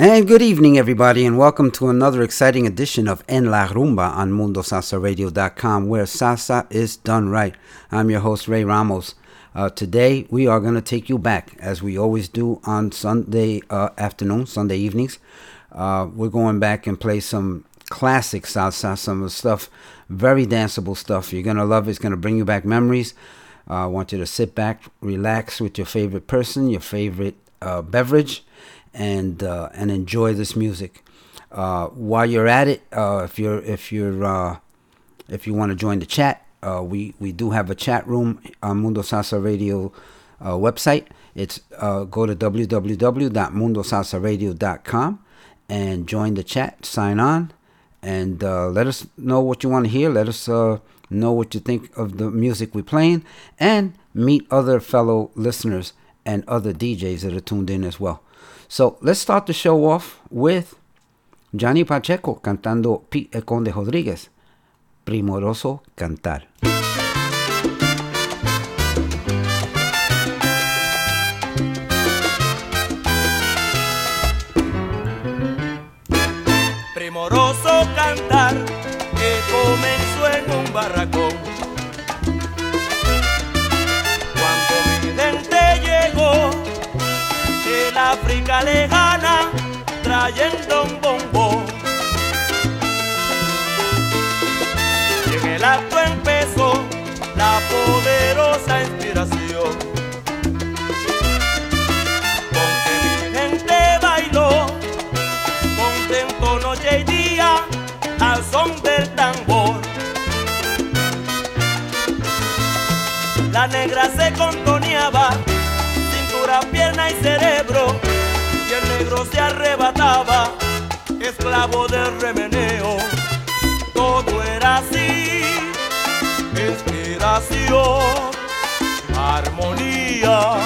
And good evening, everybody, and welcome to another exciting edition of En La Rumba on MundoSalsaRadio.com, where salsa is done right. I'm your host, Ray Ramos. Uh, today, we are going to take you back, as we always do on Sunday uh, afternoon, Sunday evenings. Uh, we're going back and play some classic salsa, some of the stuff, very danceable stuff. You're going to love it. It's going to bring you back memories. Uh, I want you to sit back, relax with your favorite person, your favorite uh, beverage and uh, and enjoy this music. Uh, while you're at it, uh, if you're if you're uh, if you want to join the chat, uh, we we do have a chat room on Mundo Salsa Radio website. It's go to www.mundosalsaradio.com and join the chat. Sign on and let us know what you want to hear. Let us know what you think of the music we're playing and meet other fellow listeners and other DJs that are tuned in as well. So let's start the show off with Johnny Pacheco cantando P. Eh, Conde Rodríguez, Primoroso Cantar. Lejana trayendo un bombón. Y en el acto empezó la poderosa inspiración. Con que mi gente bailó, contento noche y día, al son del tambor. La negra se contoneaba pierna y cerebro, se arrebataba, esclavo del remeneo. Todo era así, inspiración, armonía,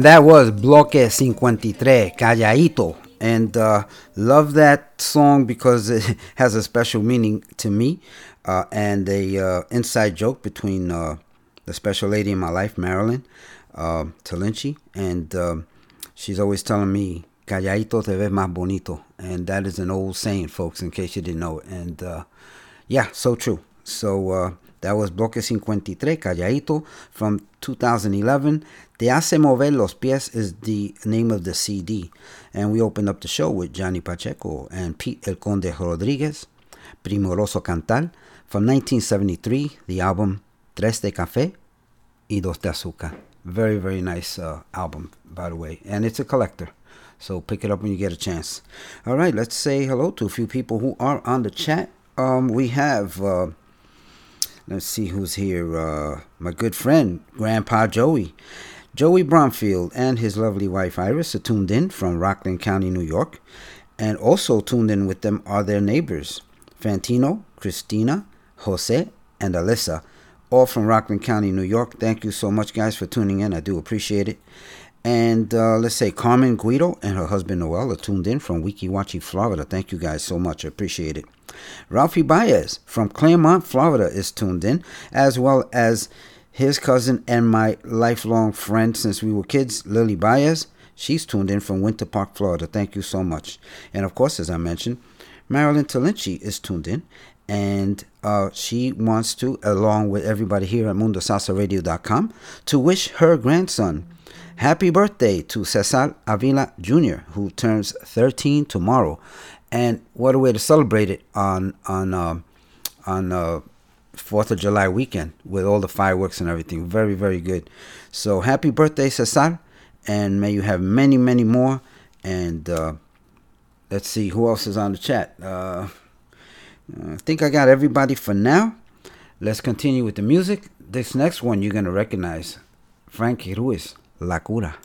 And that was Bloque 53, Calladito. And uh, love that song because it has a special meaning to me uh, and a uh, inside joke between uh, the special lady in my life, Marilyn uh, Talinchi, and um, she's always telling me, "Calladito te ves más bonito," and that is an old saying, folks, in case you didn't know it. And uh, yeah, so true. So uh, that was Bloque 53, Calladito, from 2011. Te hace mover los pies is the name of the CD. And we opened up the show with Johnny Pacheco and Pete El Conde Rodriguez, Primoroso Cantar, from 1973, the album Tres de Café y Dos de Azúcar. Very, very nice uh, album, by the way. And it's a collector. So pick it up when you get a chance. All right, let's say hello to a few people who are on the chat. Um, we have, uh, let's see who's here. Uh, my good friend, Grandpa Joey. Joey Bromfield and his lovely wife Iris are tuned in from Rockland County, New York. And also tuned in with them are their neighbors, Fantino, Christina, Jose, and Alyssa, all from Rockland County, New York. Thank you so much, guys, for tuning in. I do appreciate it. And uh, let's say Carmen Guido and her husband Noel are tuned in from Weeki Florida. Thank you guys so much. I appreciate it. Ralphie Baez from Clermont, Florida is tuned in, as well as his cousin and my lifelong friend since we were kids, Lily Baez. She's tuned in from Winter Park, Florida. Thank you so much. And of course, as I mentioned, Marilyn Talinchi is tuned in, and uh, she wants to, along with everybody here at MundoSalsaRadio.com, to wish her grandson happy birthday to Cesar Avila Jr., who turns 13 tomorrow. And what a way to celebrate it on on uh, on uh, Fourth of July weekend with all the fireworks and everything. Very very good. So happy birthday, Cesar, and may you have many many more. And uh, let's see who else is on the chat. Uh, I think I got everybody for now. Let's continue with the music. This next one you're gonna recognize, Frankie Ruiz, La Cura.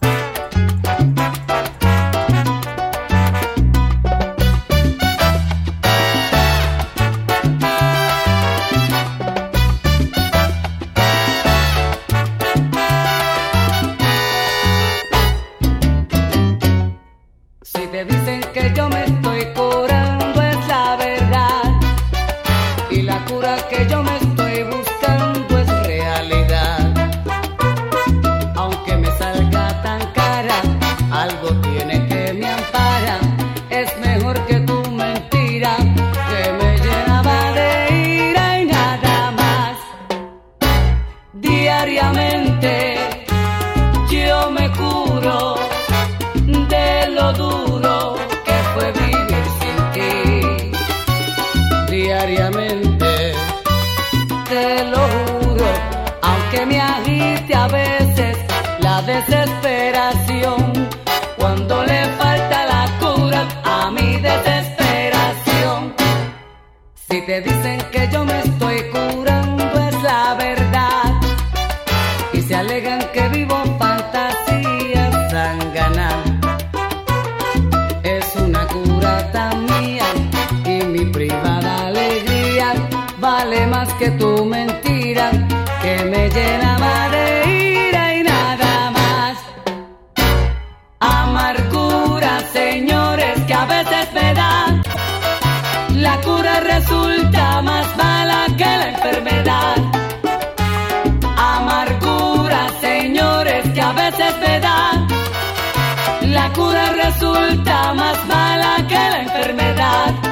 La cura resulta más mala que la enfermedad.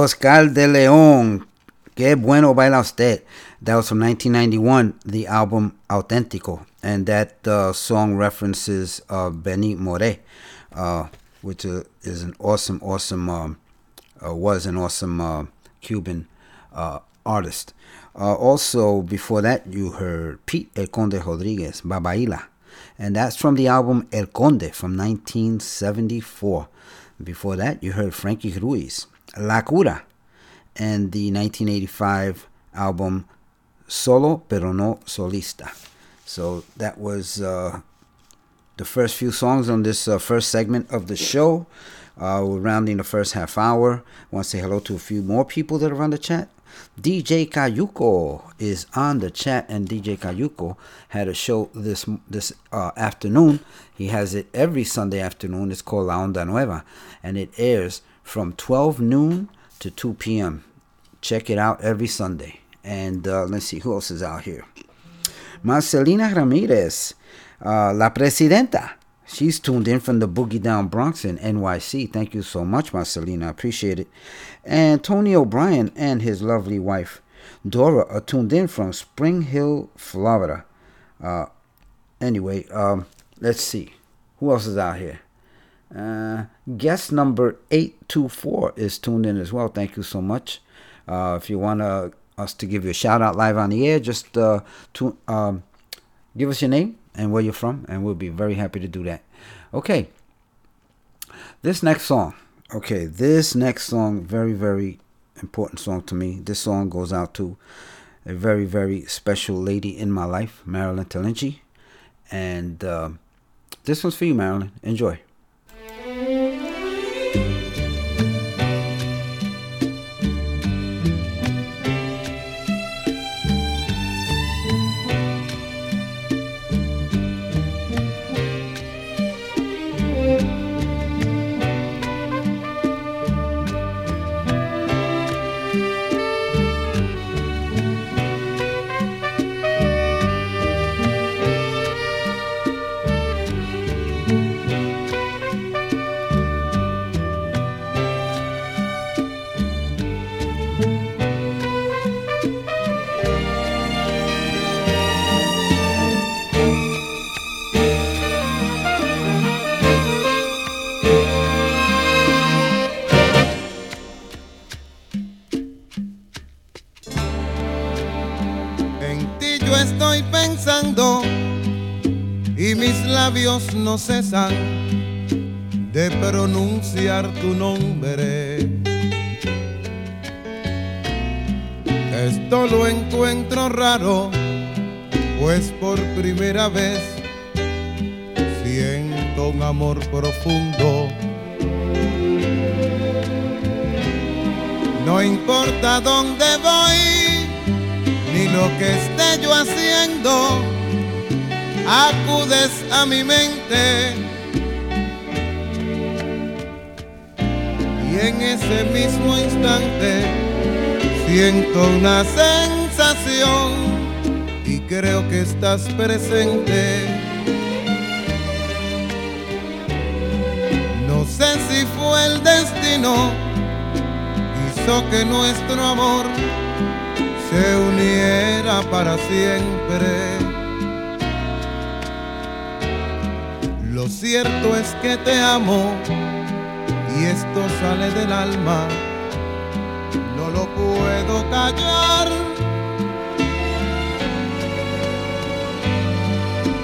Oscar de Leon. Que bueno baila usted. That was from 1991, the album Auténtico. And that uh, song references uh, Benny Moré, uh, which uh, is an awesome, awesome, um, uh, was an awesome uh, Cuban artist. Also, before that, you heard Pete El Conde Rodriguez, Babaila. And that's from the album El Conde from 1974. Before that, you heard Frankie Ruiz, La Cura, and the 1985 album Solo Pero No Solista. So that was uh, the first few songs on this uh, first segment of the show. Uh, we're rounding the first half hour. I want to say hello to a few more people that are on the chat. DJ Kayuko is on the chat, and DJ Kayuko had a show this this uh, afternoon. He has it every Sunday afternoon. It's called La Onda Nueva, and it airs from 12 noon to 2 p.m. Check it out every Sunday. And uh, let's see who else is out here. Marcelina Ramirez, uh, La Presidenta. She's tuned in from the Boogie Down Bronx in NYC. Thank you so much, Marcelina. I appreciate it. And Tony O'Brien and his lovely wife, Dora, are tuned in from Spring Hill, Florida. Uh, anyway, um, let's see. Who else is out here? Uh, guest number 824 is tuned in as well. Thank you so much. Uh, if you want uh, us to give you a shout out live on the air, just uh, to, um, give us your name and where you're from, and we'll be very happy to do that. Okay. This next song. Okay, this next song, very, very important song to me. This song goes out to a very, very special lady in my life, Marilyn Talinchi. And uh, this one's for you, Marilyn. Enjoy. Yo no cesan de pronunciar tu nombre. Esto lo encuentro raro, pues por primera vez siento un amor profundo. No importa dónde voy, ni lo que esté yo haciendo, acudes a mi mente. Y en ese mismo instante siento una sensación y creo que estás presente. No sé si fue el destino hizo que nuestro amor se uniera para siempre. Cierto es que te amo y esto sale del alma, no lo puedo callar.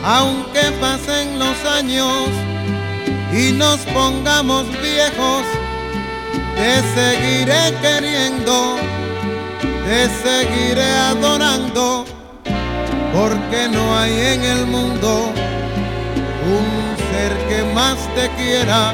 Aunque pasen los años y nos pongamos viejos, te seguiré queriendo, te seguiré adorando, porque no hay en el mundo un ser que más te quiera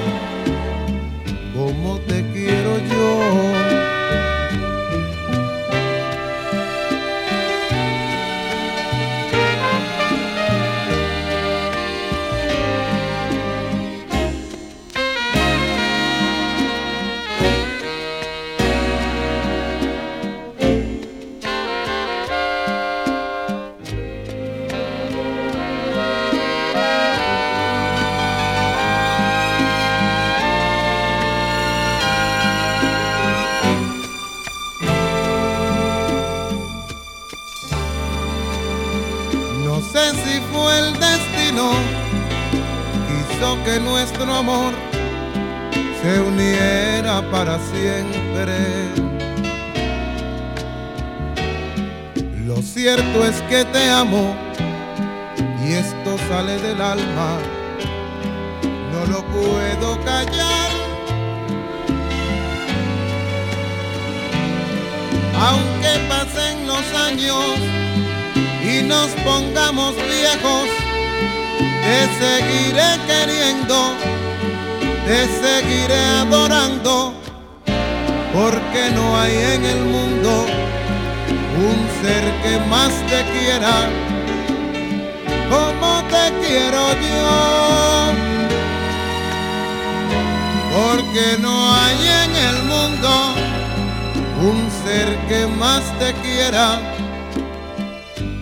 que más te quiera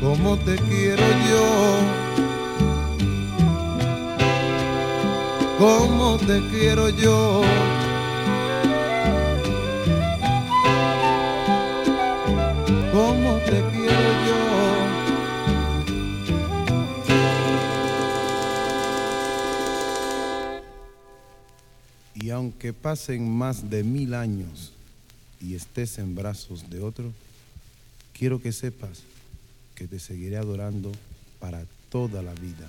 como te quiero yo, como te quiero yo. Como te quiero yo. Y aunque pasen más de mil años y estés en brazos de otro, quiero que sepas que te seguiré adorando para toda la vida.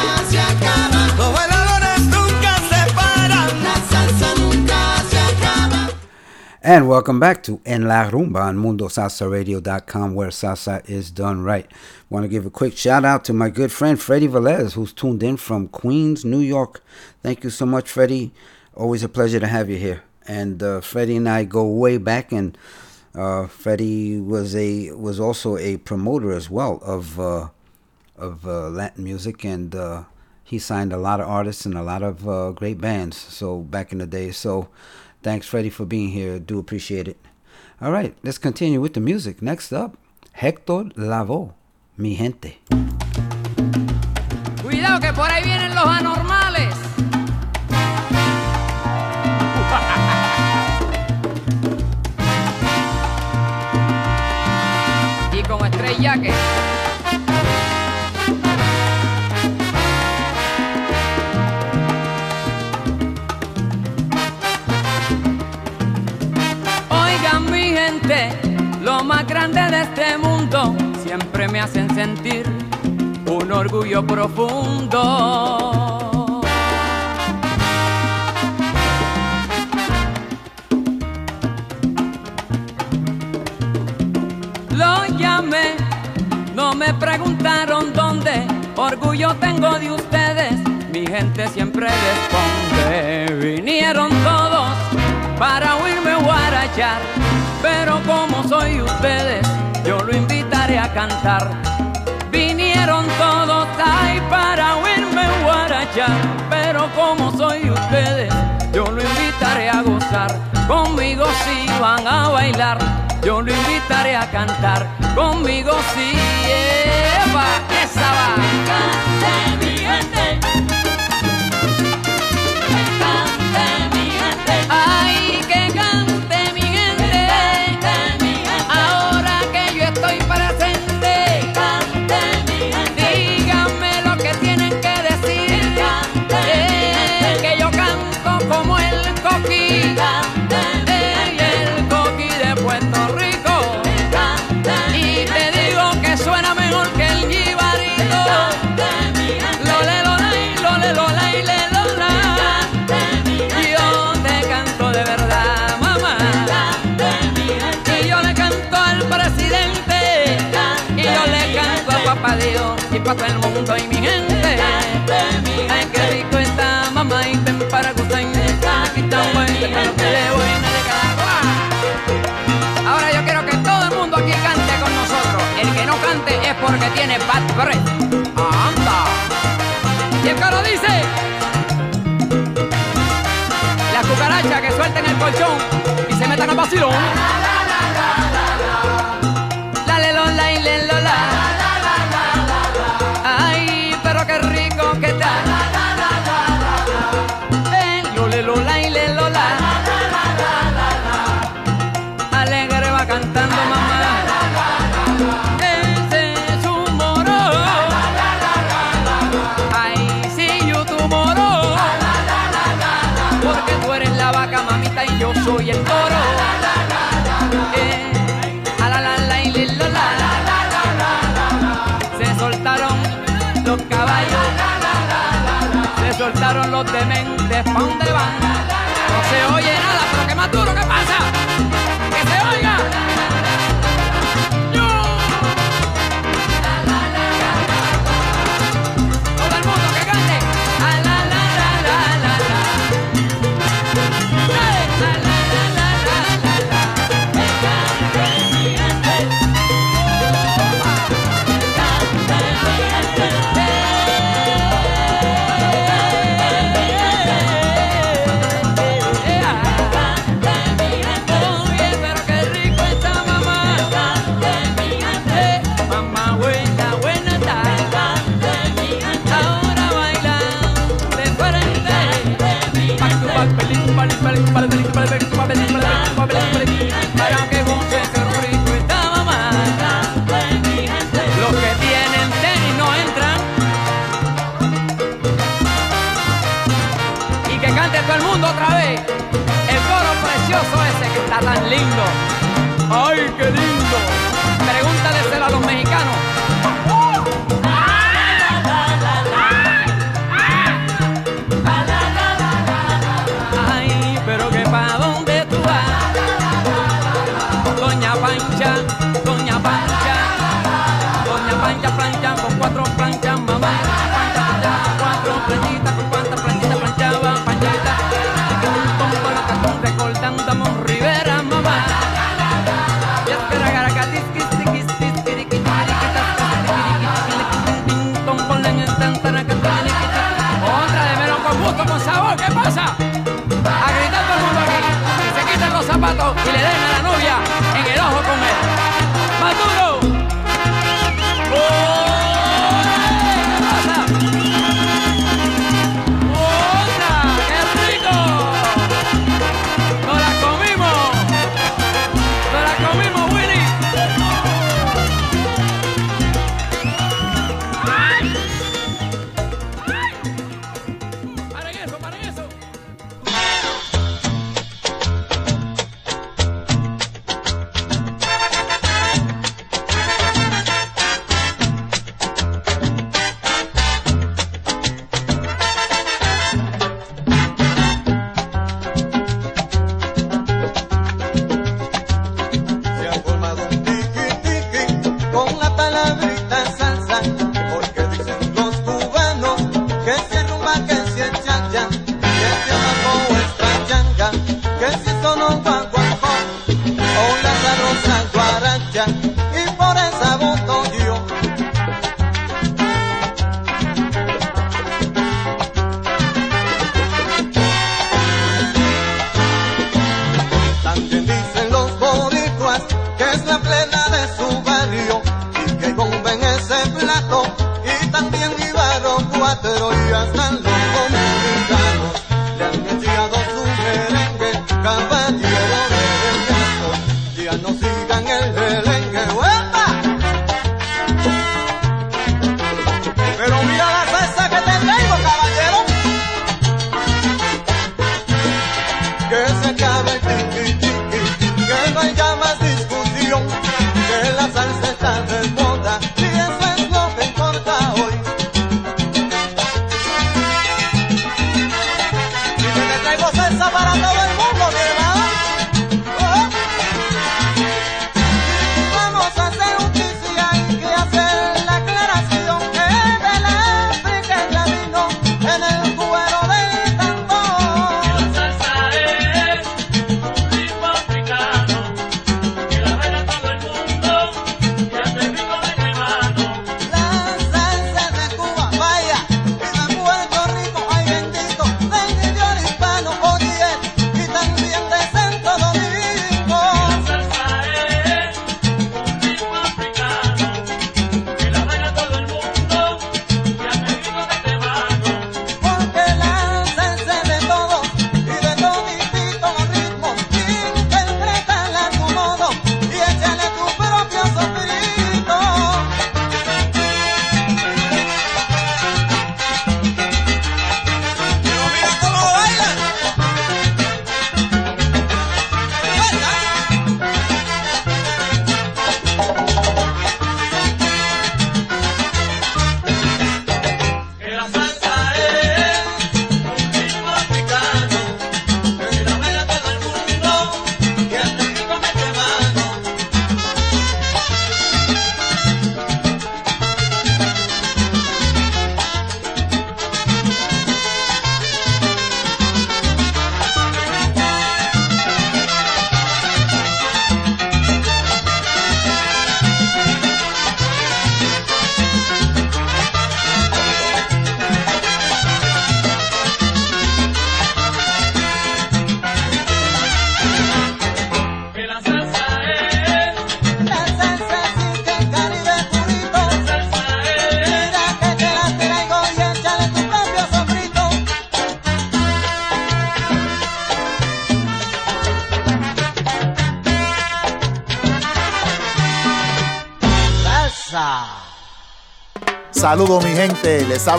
And welcome back to En La Rumba on MundoSalsaRadio.com, where salsa is done right. Want to give a quick shout out to my good friend Freddie Velez, who's tuned in from Queens, New York. Thank you so much, Freddie. Always a pleasure to have you here. And uh, Freddie and I go way back, and uh, Freddie was a was also a promoter as well of uh, of uh, Latin music, and uh, he signed a lot of artists and a lot of uh, great bands. So back in the day, so thanks Freddie for being here. Do appreciate it. All right, let's continue with the music. Next up, Hector Lavoe mi gente. Cuidado que por ahí vienen los anormales. y con estrella que más grande de este mundo siempre me hacen sentir un orgullo profundo. Lo llamé, no me preguntaron dónde, orgullo tengo de ustedes, mi gente siempre responde. Vinieron todos para oírme guarachar, pero como soy ustedes, yo lo invitaré a cantar. Vinieron todos ahí para oírme guarachar, pero como soy ustedes, yo lo invitaré a gozar. Conmigo si van a bailar, yo lo invitaré a cantar. Conmigo si Eva, esa va. Todo el mundo y mi gente. Ay, qué rico está mamá y ten para gustar. Aquí está un buen que le voy a. Ahora yo quiero que todo el mundo aquí cante con nosotros. El que no cante es porque tiene bad breath. ¡Anda! Y el coro dice: Las cucarachas que suelten el colchón y se metan al vacilón. Soltaron los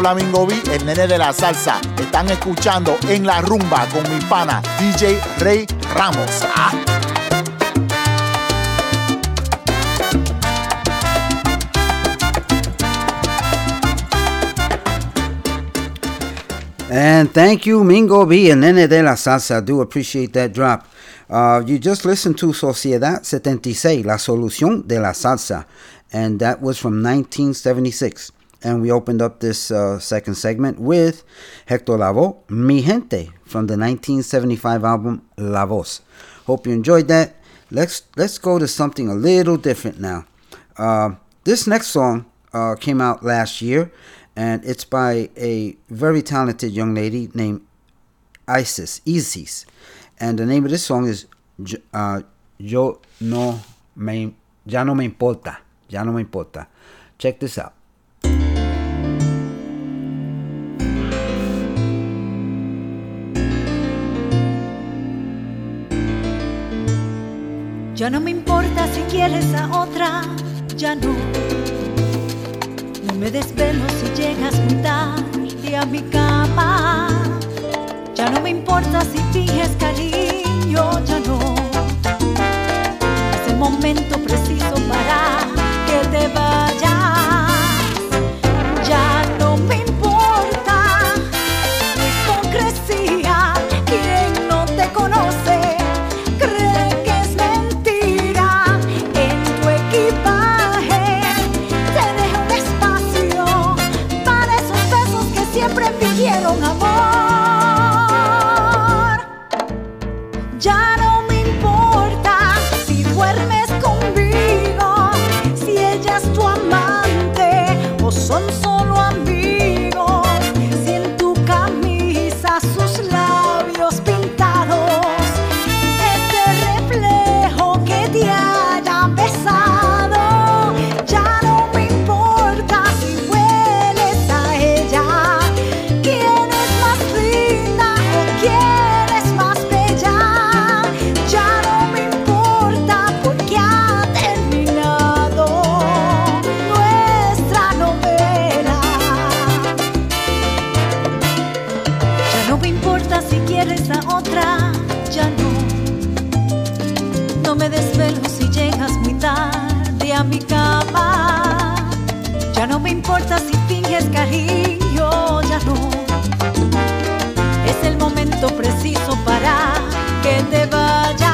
gente, les habla Mingo B, el nene de la salsa. Están escuchando en la rumba con mi pana DJ Rey Ramos. And thank you, Mingo B and Nene de la Salsa. Do appreciate that drop. Uh, you just listened to Sociedad 76, La Solución de la Salsa. And that was from 1976. And we opened up this uh, second segment with Hector Lavoe, Mi Gente, from the 1975 album La Voz. Hope you enjoyed that. Let's let's go to something a little different now. Uh, this next song uh, came out last year, and it's by a very talented young lady named Isis, Isis. And the name of this song is uh, Yo no me, Ya no me importa. Ya no me importa. Check this out. Ya no me importa si quieres a otra, ya no. No me desvelo si llegas muy tarde a mi cama. Ya no me importa si finges cariño, ya no. Es el momento preciso para Carrillo ya no. Es el momento preciso para que te vayas.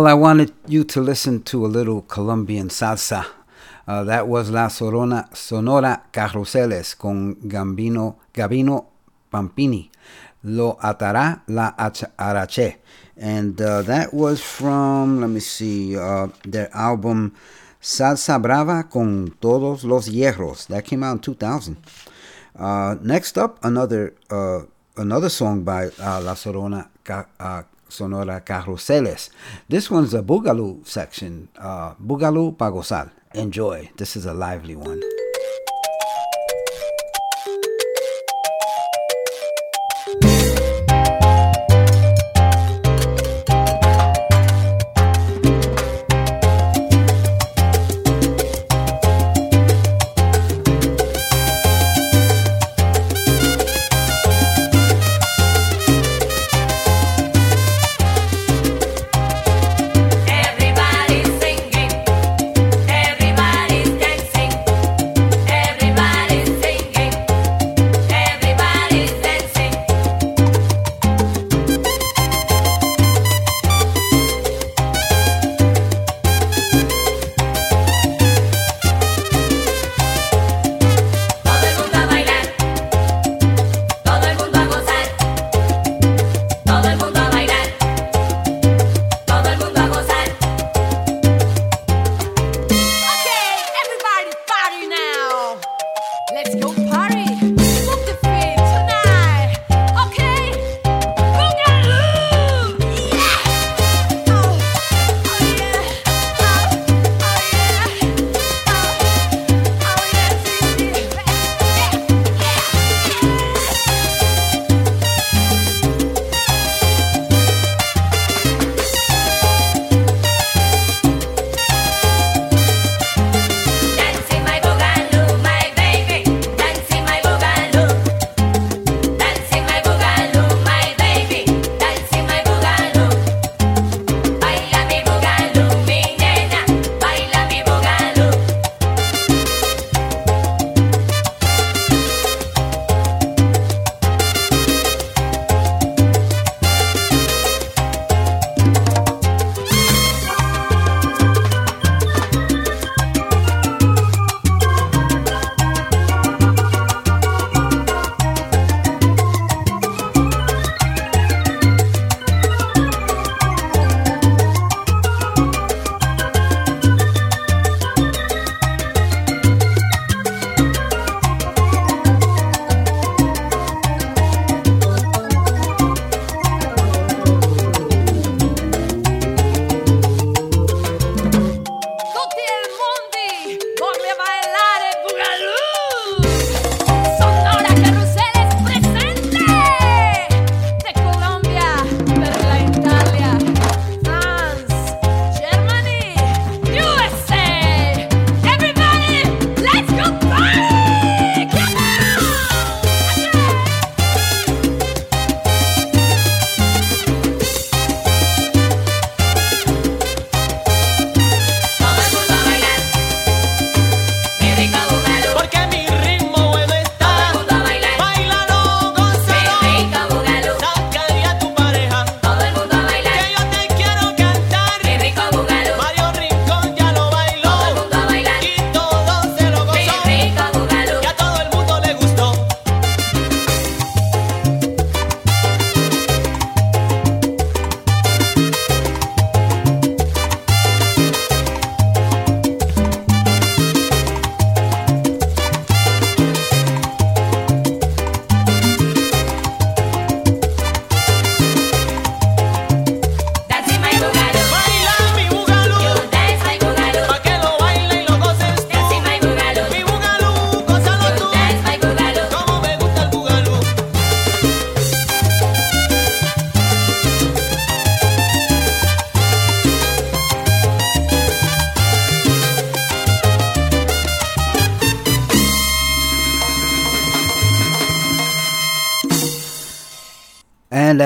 Well, I wanted you to listen to a little Colombian salsa. Uh, that was La Sorona, Sonora Carruseles con Gambino, Gabino Pampini. Lo atará la Ach- arache. And uh, that was from, let me see, uh, their album Salsa Brava con Todos los Hierros. That came out in 2000. Uh, next up, another uh, another song by uh, La Sorona uh, Sonora Carruseles. This one's a Boogaloo section. Uh, Boogaloo pa gozar. Enjoy. This is a lively one.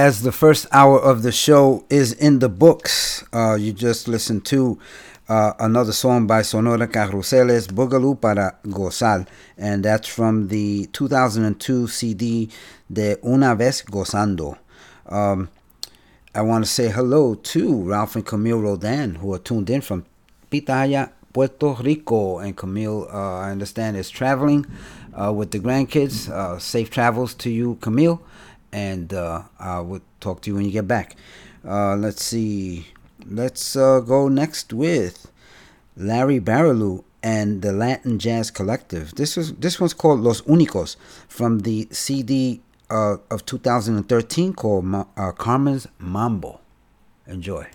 As the first hour of the show is in the books, uh, you just listened to uh, another song by Sonora Carruseles, Boogaloo para Gozar. And that's from the 2002 CD de Una Vez Gozando. Um, I want to say hello to Ralph and Camille Rodan, who are tuned in from Pitaya, Puerto Rico. And Camille, uh, I understand, is traveling uh, with the grandkids. Uh, safe travels to you, Camille. And uh, I will talk to you when you get back. Uh, let's see. Let's uh, go next with Larry Barilou and the Latin Jazz Collective. This was this one's called Los Únicos from the CD uh, of 2013 called Ma- uh, Carmen's Mambo. Enjoy.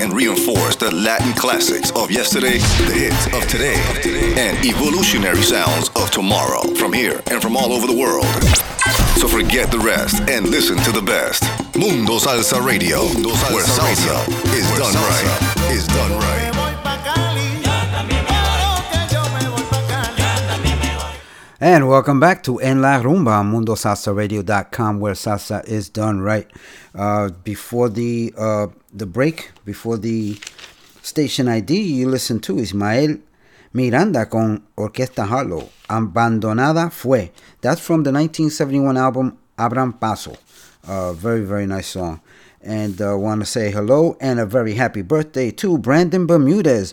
Respect, and reinforce the Latin classics of yesterday, the hits of today, and evolutionary sounds of tomorrow from here and from all over the world. So forget the rest and listen to the best. Mundo Salsa Radio, where salsa is done right. Is done right. And welcome back to En La Rumba on MundoSalsaRadio.com, where salsa is done right. Uh, before the uh, the break, before the station ID, you listen to Ismael Miranda con Orquesta Harlow, Abandonada Fue. That's from the 1971 album Abran Paso. Uh, very, very nice song. And uh, want to say hello and a very happy birthday to Brandon Bermudez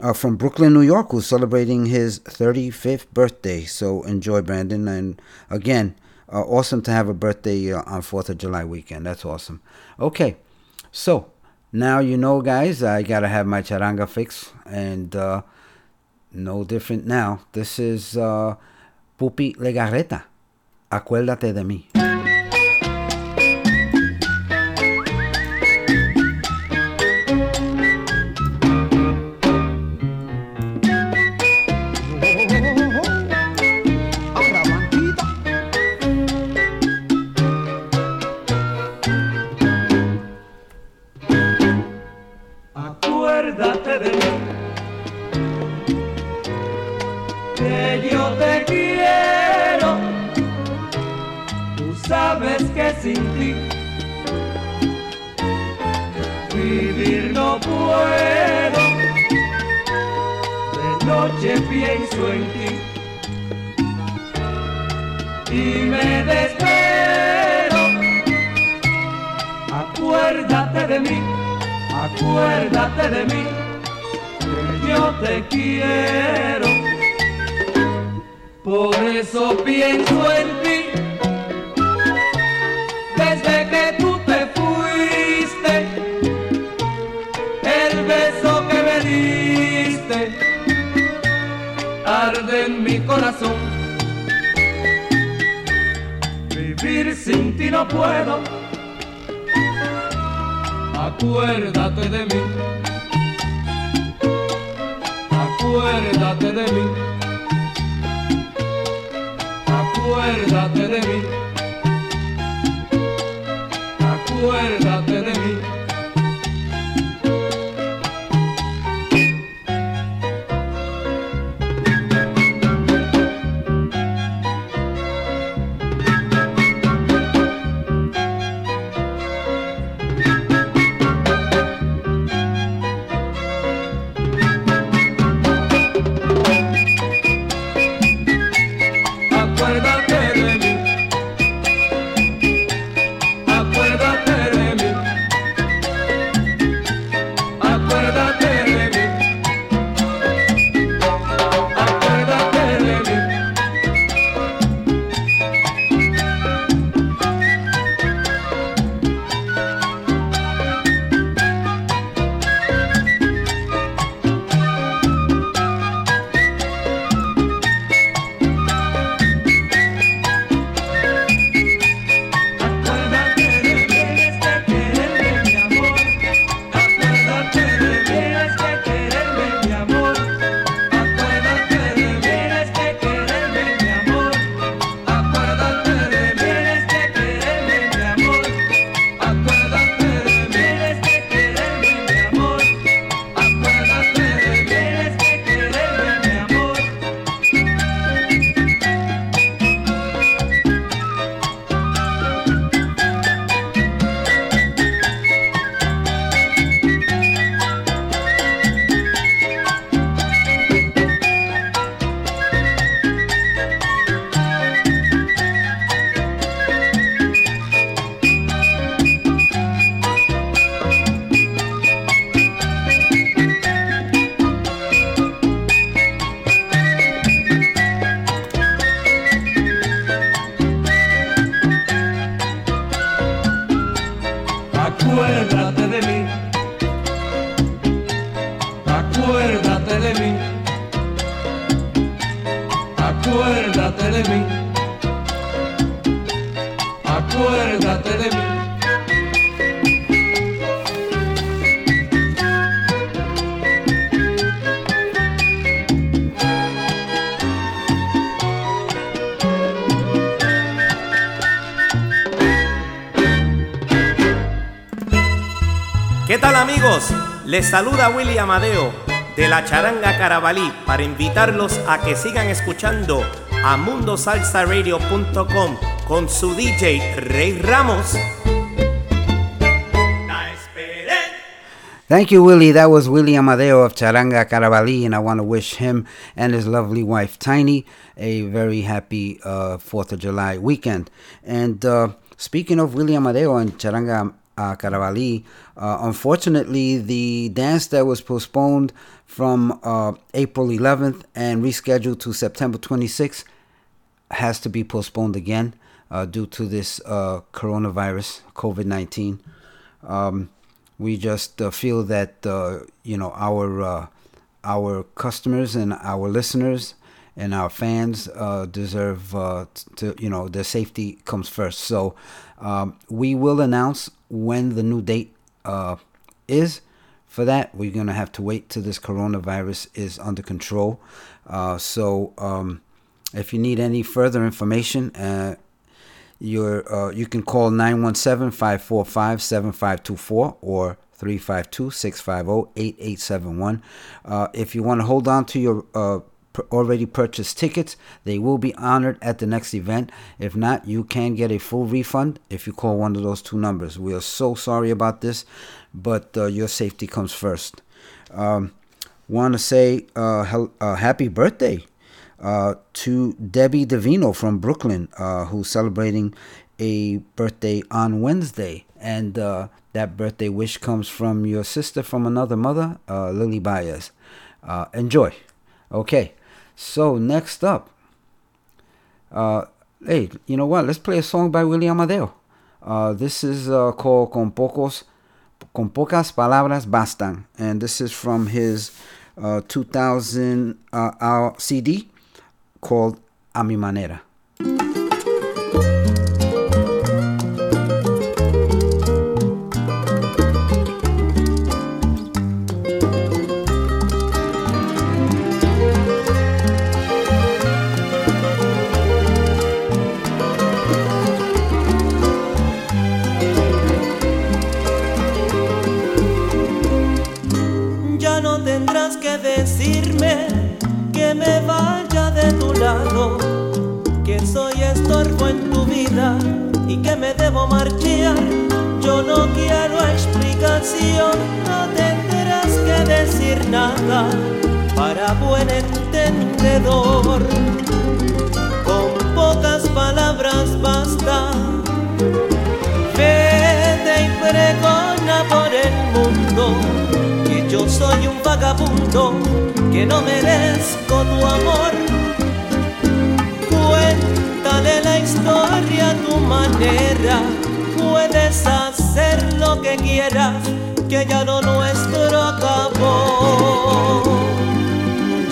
uh, from Brooklyn, New York, who's celebrating his 35th birthday. So enjoy, Brandon. And again, uh, awesome to have a birthday uh, on 4th of July weekend. That's awesome. Okay, so now you know, guys, I got to have my charanga fix. And uh, no different now. This is uh, Pupi Legarreta. Acuérdate de mí. ¿Qué tal amigos? Les saluda Willy Amadeo de la Charanga Carabalí para invitarlos a que sigan escuchando a mundosalsaradio.com con su DJ Rey Ramos. Thank you, Willie. That was Willie Amadeo of Charanga Carabali, and I want to wish him and his lovely wife Tiny a very happy uh, Fourth of July weekend. And uh, speaking of Willie Amadeo and Charanga uh, Carabali, uh, unfortunately, the dance that was postponed from uh, April 11th and rescheduled to September 26th has to be postponed again uh, due to this uh, coronavirus, COVID 19. Um, we just uh, feel that you know our our customers and our listeners and our fans uh, deserve uh, to you know their safety comes first. So um, we will announce when the new date uh, is. For that, we're gonna have to wait till this coronavirus is under control. Uh, so um, if you need any further information, uh, uh, you can call 917-545-7524 or 352-650-8871. Uh, if you want to hold on to your uh, already purchased tickets, they will be honored at the next event. If not, you can get a full refund if you call one of those two numbers. We are so sorry about this, but uh, your safety comes first. Um, want to say uh, hel- uh, happy birthday uh, to Debbie Davino from Brooklyn, uh, who's celebrating a birthday on Wednesday. And uh, that birthday wish comes from your sister from another mother, Lily Baez. Enjoy. Okay, so next up, uh, hey, you know what? Let's play a song by Willie Amadeo. Uh, this is uh, called Con Pocos, Con Pocas Palabras Bastan, and this is from his uh, 2000 uh, hour CD called A Mi Manera. Explicación, no tendrás que decir nada para buen entendedor. Con pocas palabras basta. Vete y por el mundo que yo soy un vagabundo que no merezco tu amor. Cuéntale la historia a tu manera, puedes hacer lo que quieras, que ya lo nuestro acabó.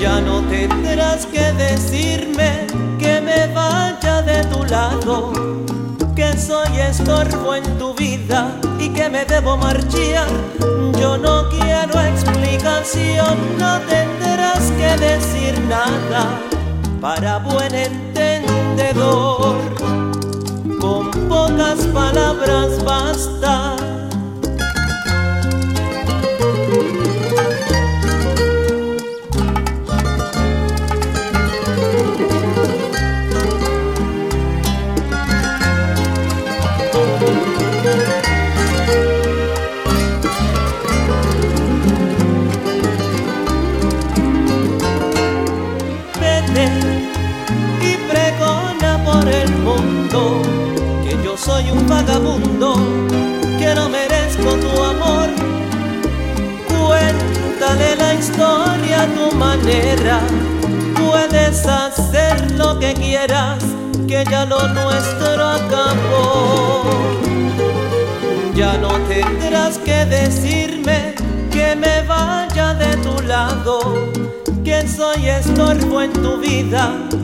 Ya no tendrás que decirme que me vaya de tu lado, que soy estorbo en tu vida y que me debo marchar. Yo no quiero explicación, no tendrás que decir nada para buen entendedor. Con pocas palabras basta.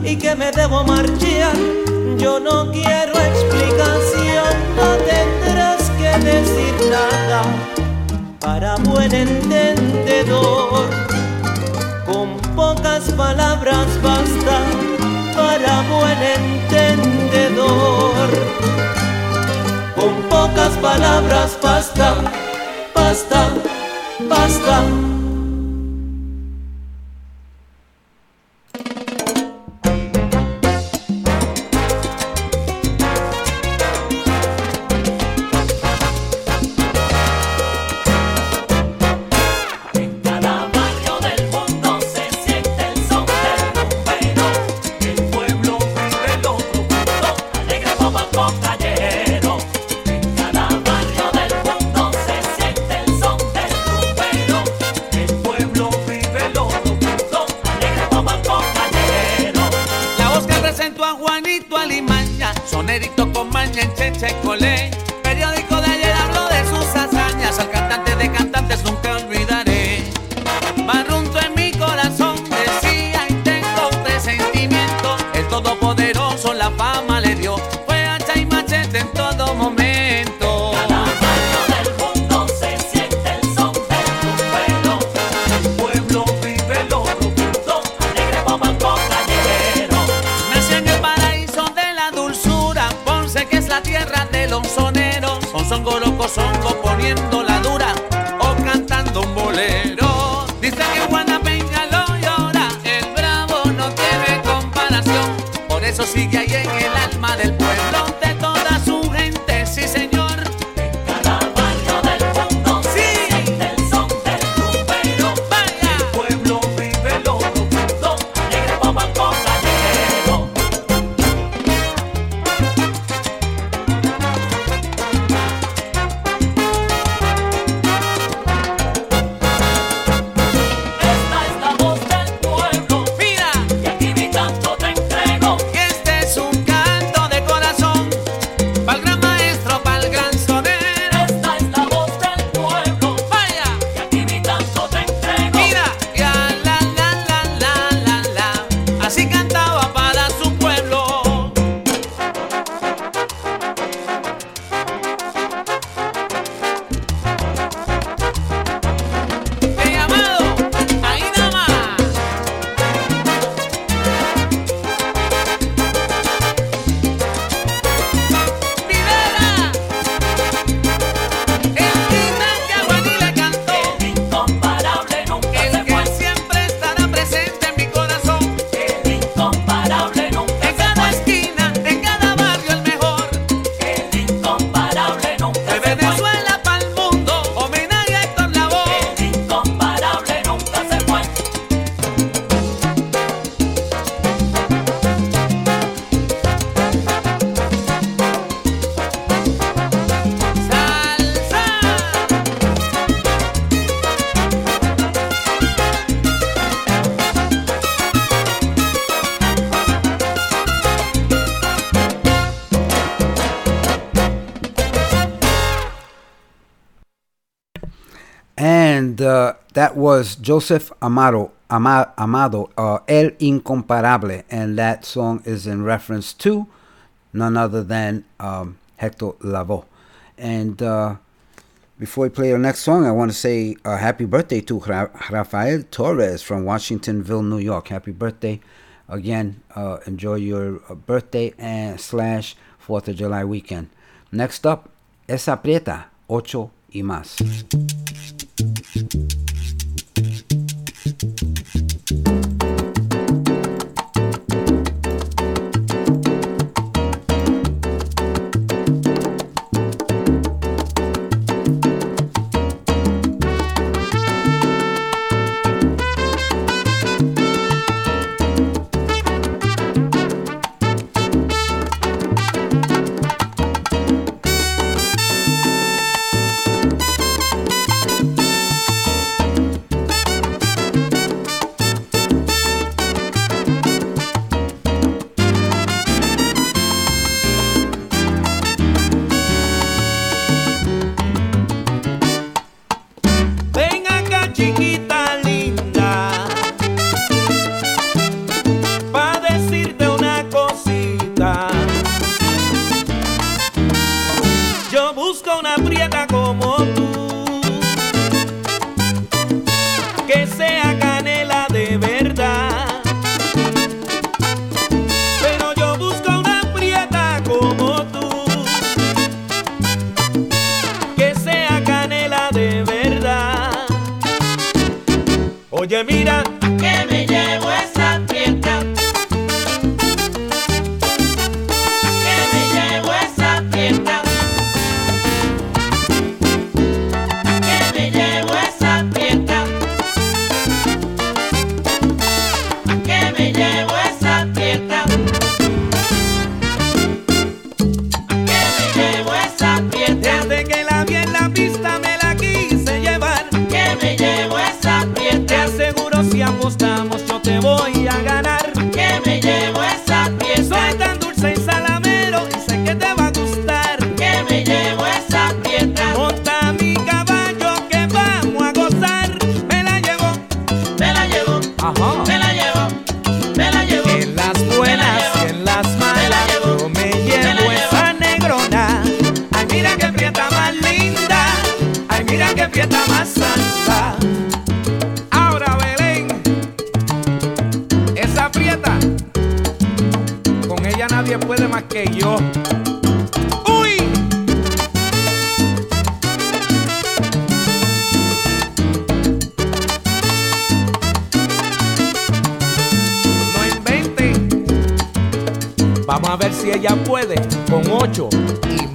y que me debo marchar. Yo no quiero explicación, no tendrás que decir nada para buen entendedor. Con pocas palabras basta para buen entendedor. Con pocas palabras basta, basta, basta. that was Joseph Amado, Ama, Amado, uh, El Incomparable, and that song is in reference to none other than um, Hector Lavoe. And uh, before we play our next song, I want to say a happy birthday to Rafael Torres from Washingtonville, New York. Happy birthday again. Uh, enjoy your uh, birthday and slash Fourth of July weekend. Next up, Esa Prieta, Ocho y Más. con 8 y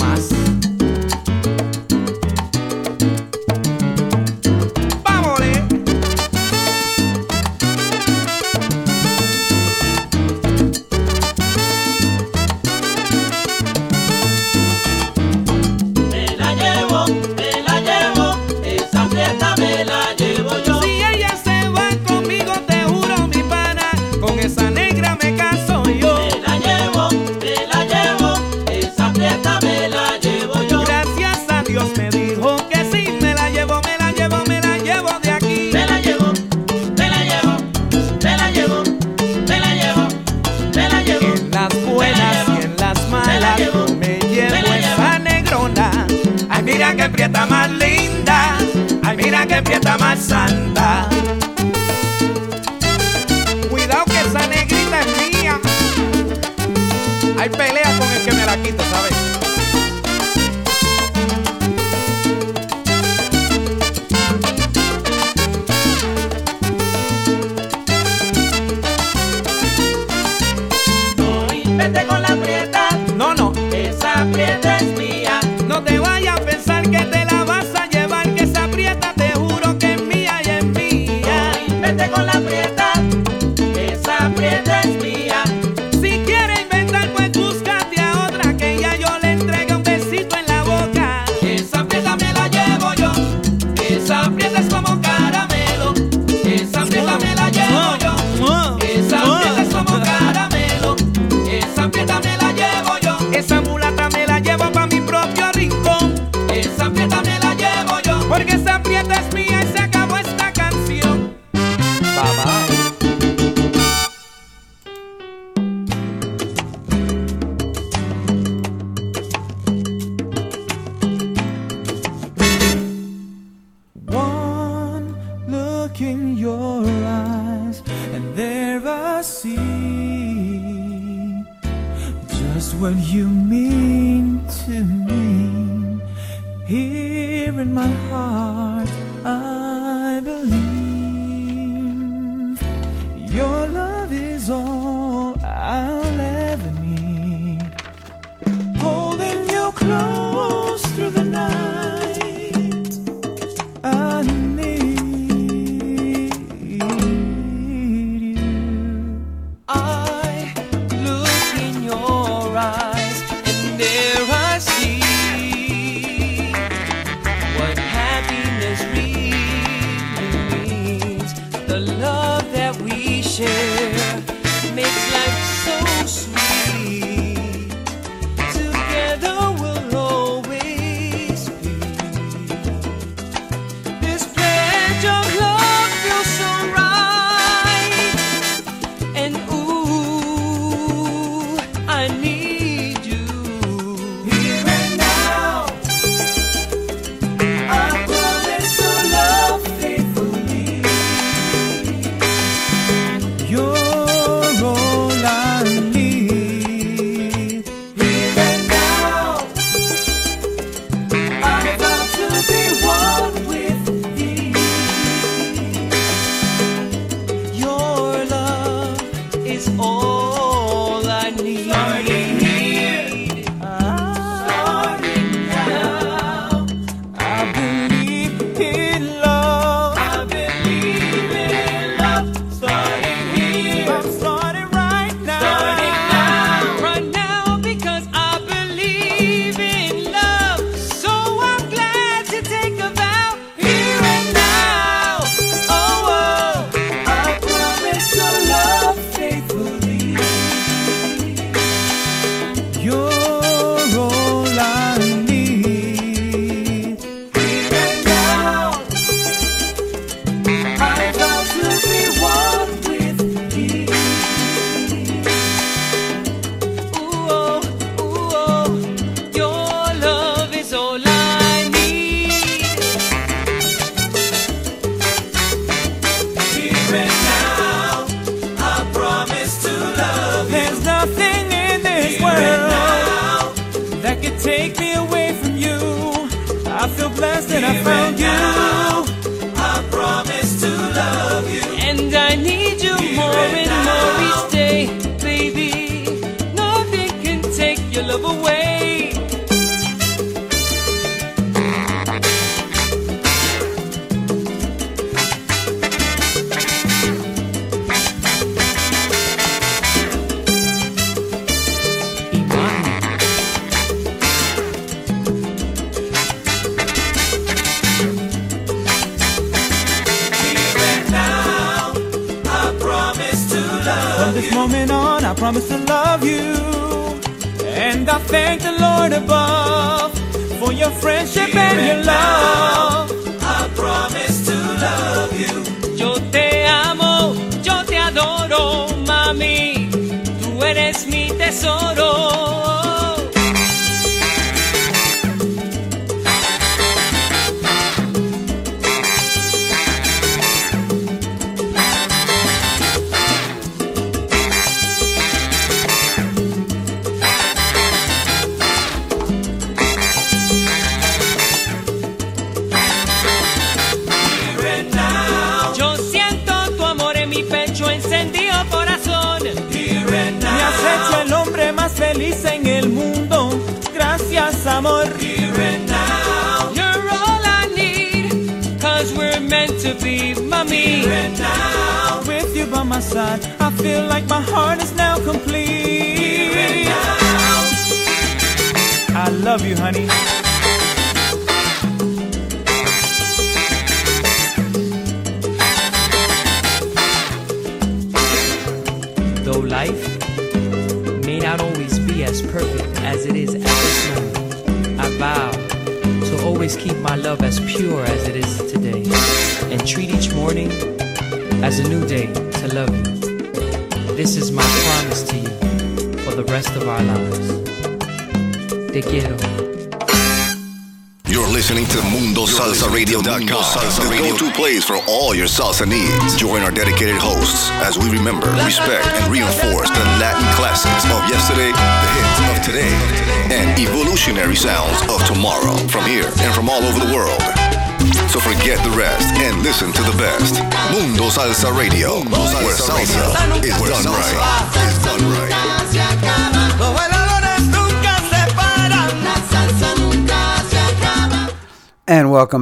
fiesta más linda, ay mira qué fiesta más sana.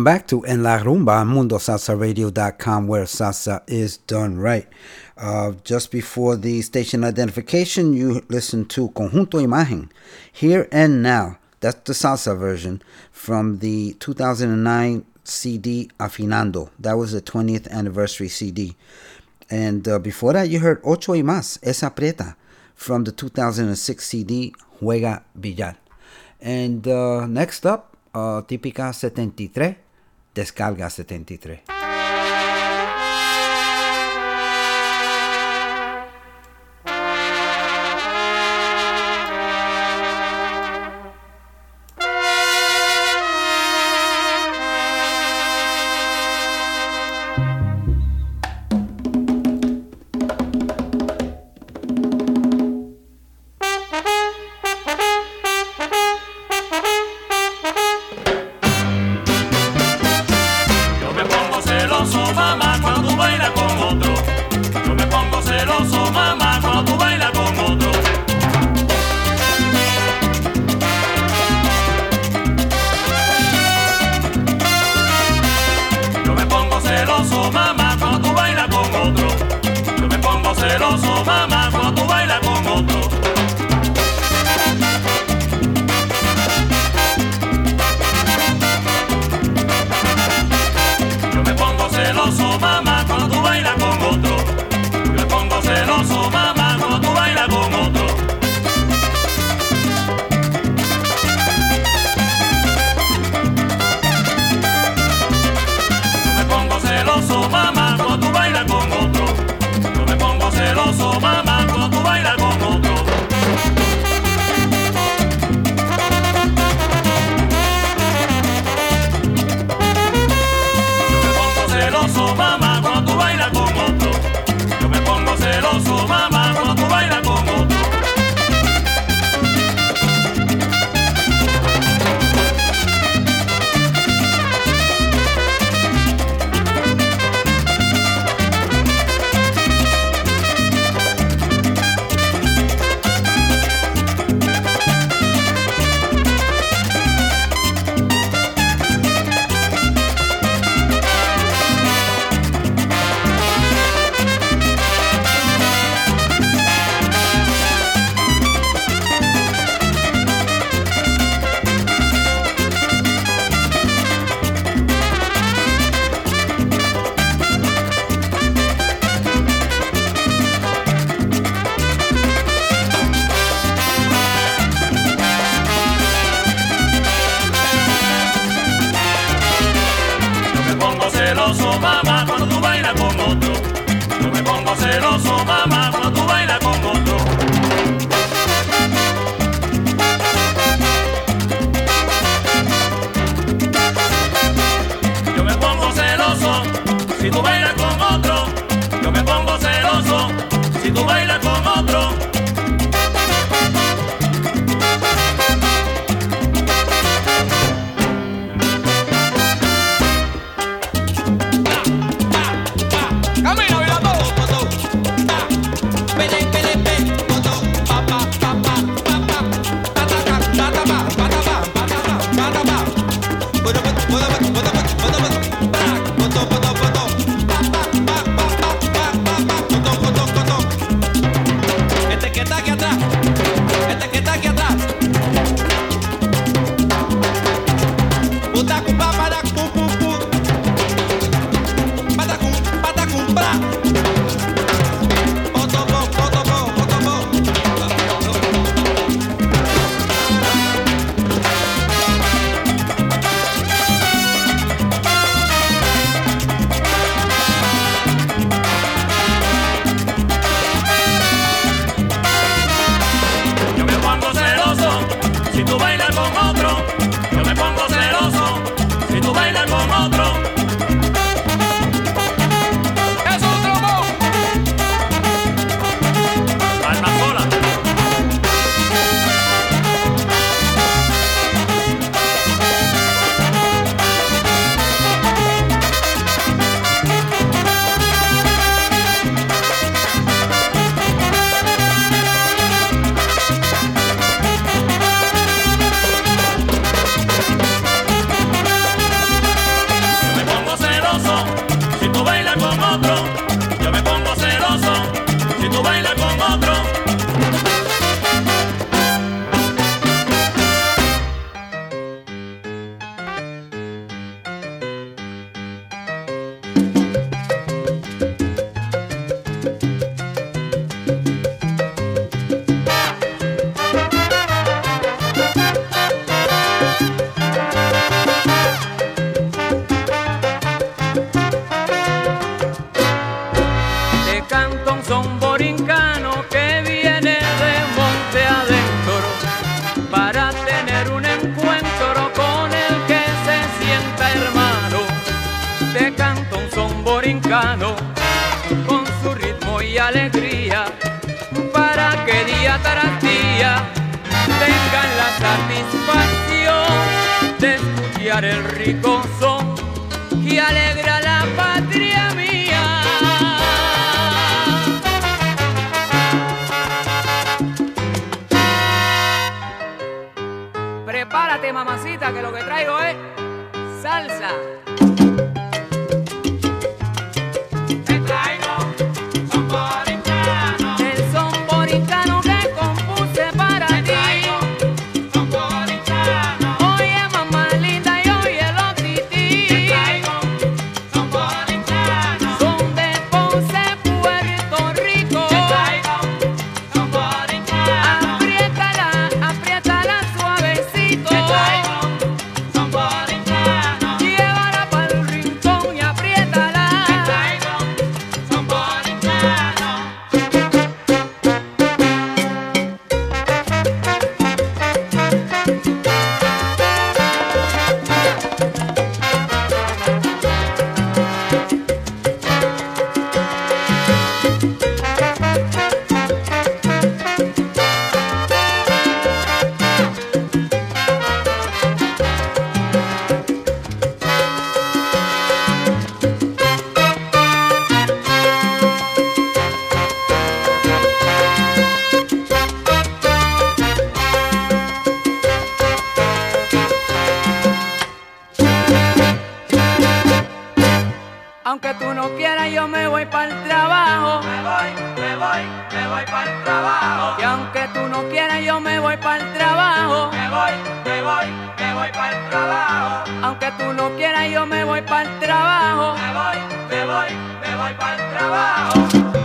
Welcome back to En La Rumba MundoSalsaRadio.com where salsa is done right. Uh, just before the station identification, you listened to Conjunto Imagen, Here and Now. That's the salsa version from the 2009 CD Afinando. That was the 20th anniversary CD. And uh, before that, you heard Ocho y Más, Esa Preta from the 2006 CD Juega Villar. And uh, next up, uh, Típica 73 Descarga 73.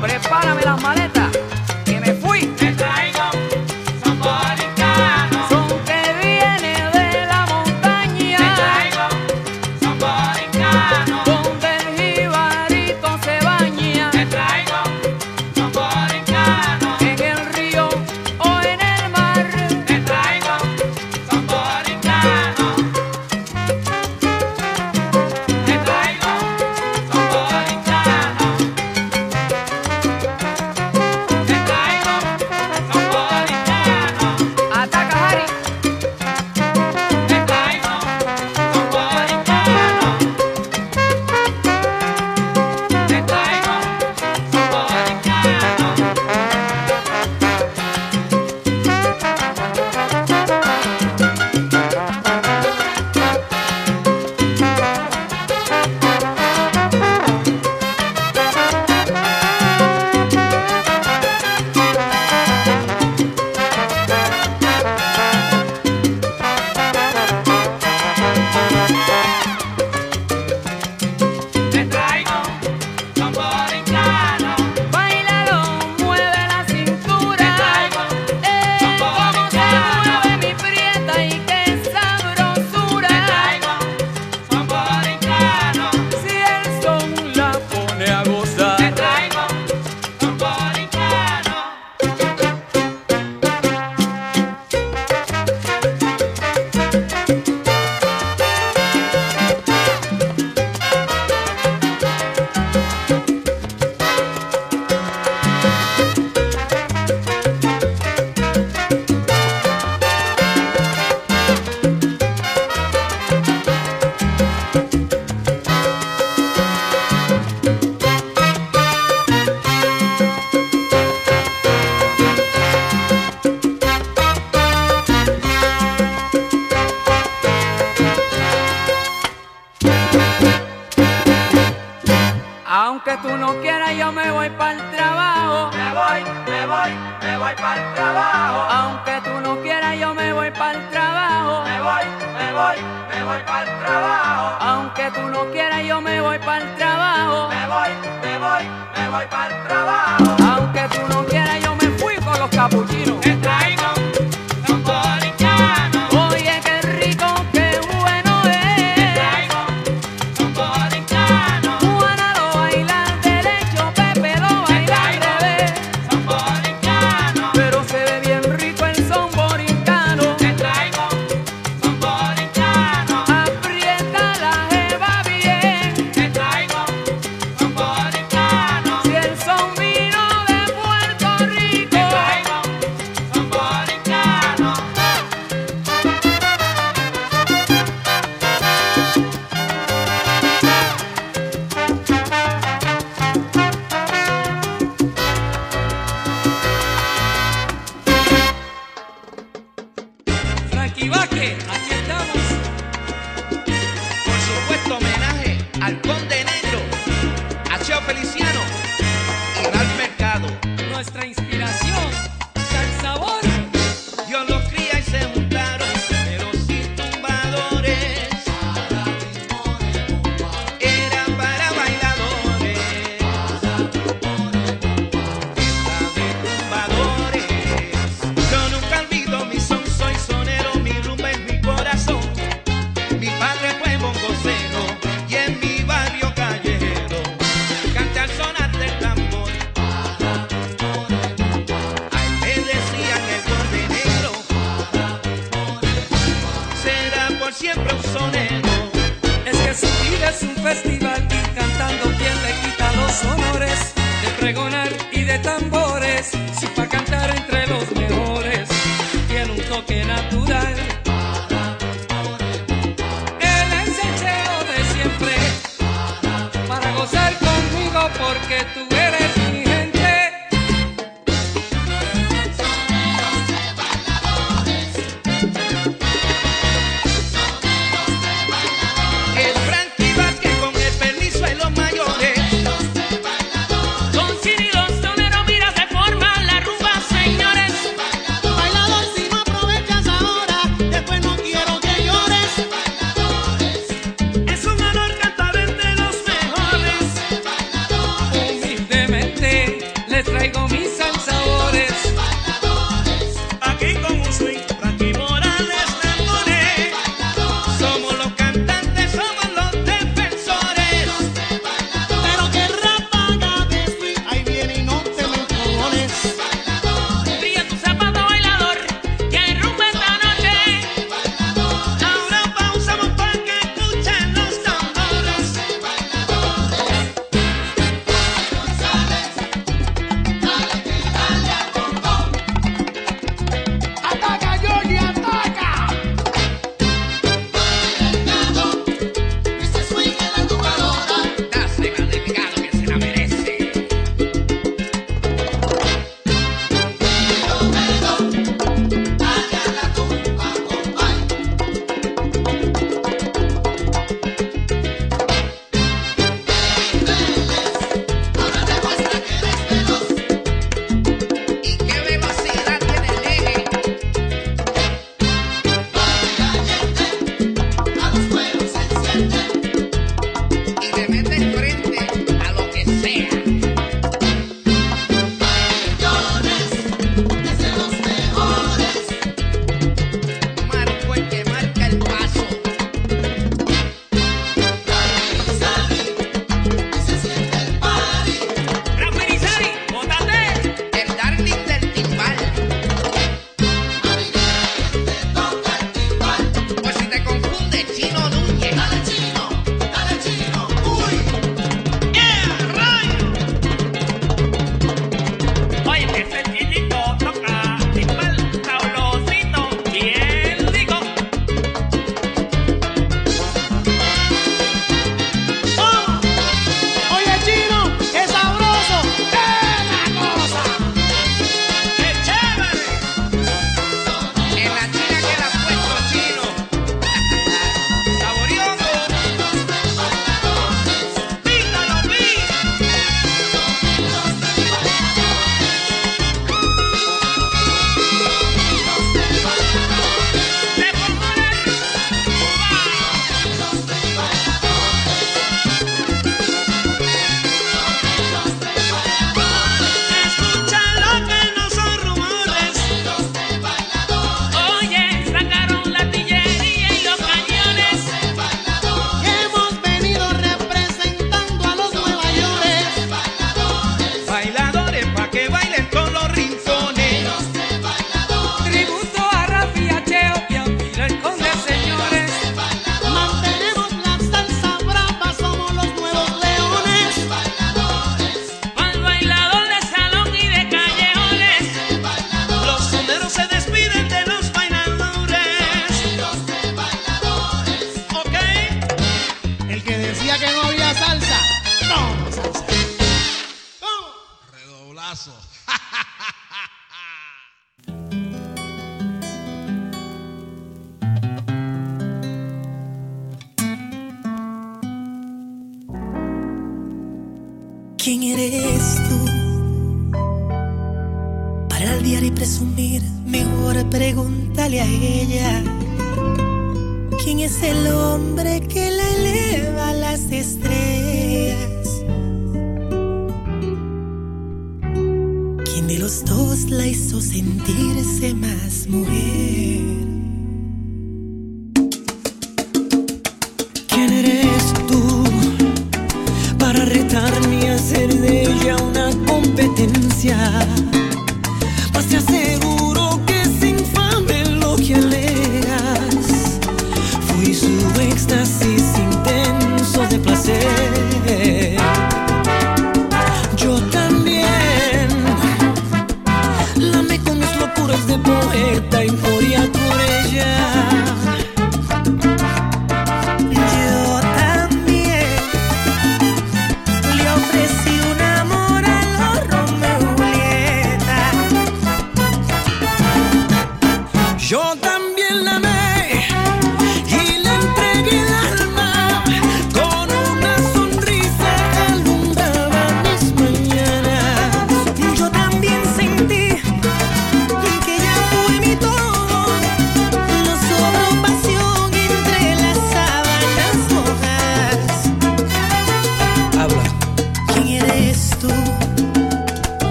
Prepárame las maletas,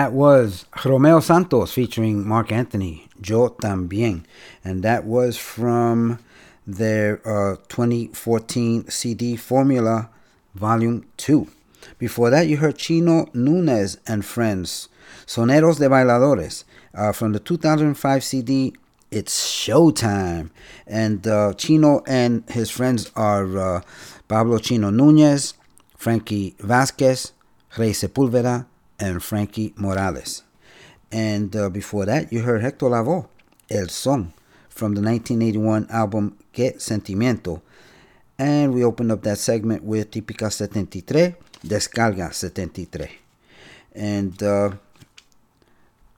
that was Romeo Santos featuring Marc Anthony, Yo Tambien. And that was from their uh, 2014 CD Formula Volume 2. Before that, you heard Chino Nunez and Friends, Soneros de Bailadores, uh, from the 2005 CD It's Showtime. And uh, Chino and his friends are uh, Pablo Chino Nunez, Frankie Vasquez, Rey Sepulveda, and Frankie Morales. And uh, before that, you heard Hector Lavoe, El Son, from the 1981 album Que Sentimiento. And we opened up that segment with Típica 73, Descarga 73. And uh,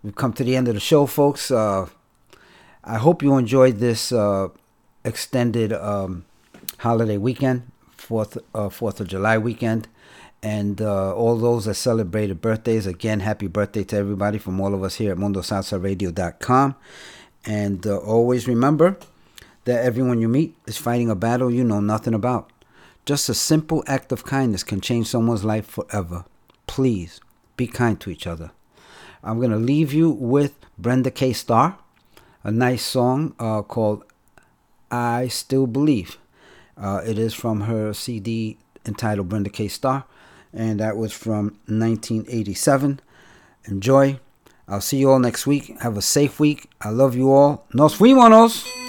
we've come to the end of the show, folks. Uh, I hope you enjoyed this uh, extended um, holiday weekend, Fourth uh, Fourth of July weekend, and uh, all those that celebrated birthdays. Again, happy birthday to everybody from all of us here at MundoSalsaRadio.com. And uh, always remember that everyone you meet is fighting a battle you know nothing about. Just a simple act of kindness can change someone's life forever. Please be kind to each other. I'm going to leave you with Brenda K. Starr, a nice song uh, called I Still Believe. Uh, it is from her CD entitled Brenda K. Starr, and that was from 1987. Enjoy. I'll see you all next week. Have a safe week. I love you all. Nos fuimos.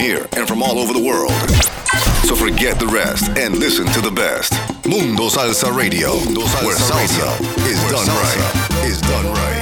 here and from all over the world. So forget the rest and listen to the best. Mundo Salsa Radio, Mundo Salsa where salsa, radio. Is, where done salsa right. is done right. Is done right.